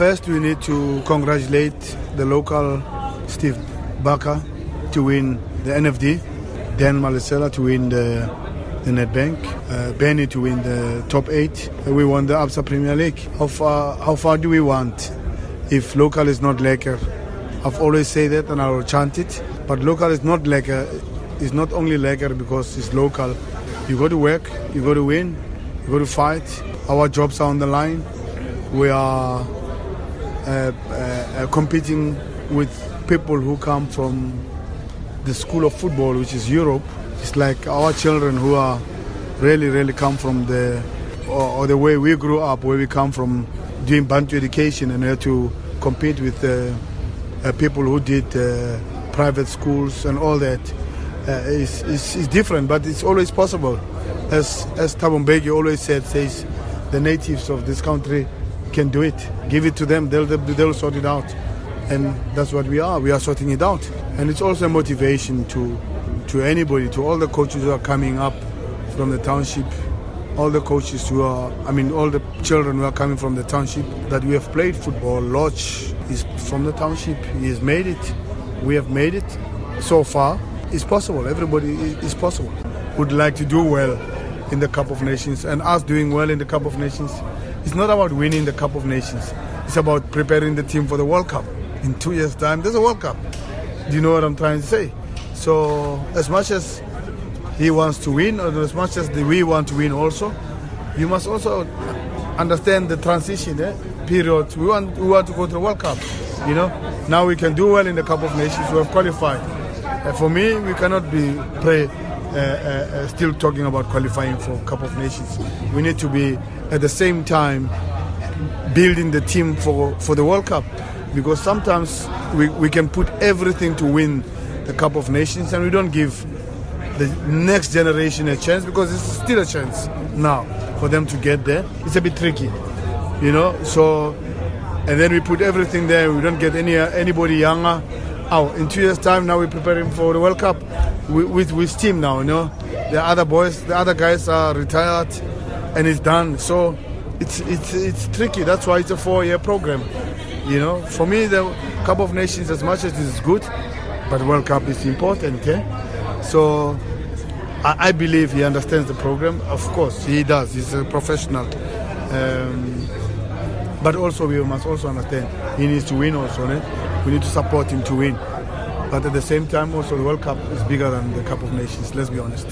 First, we need to congratulate the local Steve Barker to win the NFD, Dan Malesela to win the, the Nedbank, uh, Benni to win the top eight. We won the Absa Premier League. How far, how far do we want if local is not Laker? I've always said that and I'll chant it. But local is not Laker. It's not only Laker because it's local. You go to work, you go to win, you go to fight. Our jobs are on the line. We are uh, uh, competing with people who come from the school of football, which is Europe. It's like our children who are really, really come from the or, or the way we grew up, where we come from doing Bantu education and had to compete with uh, uh, people who did uh, private schools and all that. Uh, is is different, but it's always possible. As as Thabo always said, says the natives of this country can do it. Give it to them; they'll they'll sort it out, and that's what we are. We are sorting it out, and it's also a motivation to to anybody, to all the coaches who are coming up from the township, all the coaches who are, I mean, all the children who are coming from the township that we have played football. Lodge is from the township. He has made it. We have made it so far. It's possible. Everybody is possible. Would like to do well in the Cup of Nations, and us doing well in the Cup of Nations. It's not about winning the Cup of Nations. It's about preparing the team for the World Cup. In two years' time, there's a World Cup. Do you know what I'm trying to say? So, as much as he wants to win, or as much as the, we want to win, also, you must also understand the transition eh, period. We want we want to go to the World Cup. You know, now we can do well in the Cup of Nations. We have qualified. Uh, for me, we cannot be play uh, uh, still talking about qualifying for Cup of Nations. We need to be at the same time building the team for, for the World Cup because sometimes we, we can put everything to win the Cup of Nations and we don't give the next generation a chance because it's still a chance now for them to get there. It's a bit tricky, you know. So, and then we put everything there. We don't get any anybody younger. Oh, in two years' time, now we're preparing for the World Cup with, with, with team now. You know, the other boys, the other guys are retired, and it's done. So it's it's it's tricky. That's why it's a four-year program. You know, for me, the Cup of Nations, as much as it is good, but World Cup is important. Eh? So I, I, believe he understands the program. Of course, he does. He's a professional. Um, but also, we must also understand he needs to win. Also, eh? We need to support him to win. But at the same time, also the World Cup is bigger than the Cup of Nations. Let's be honest.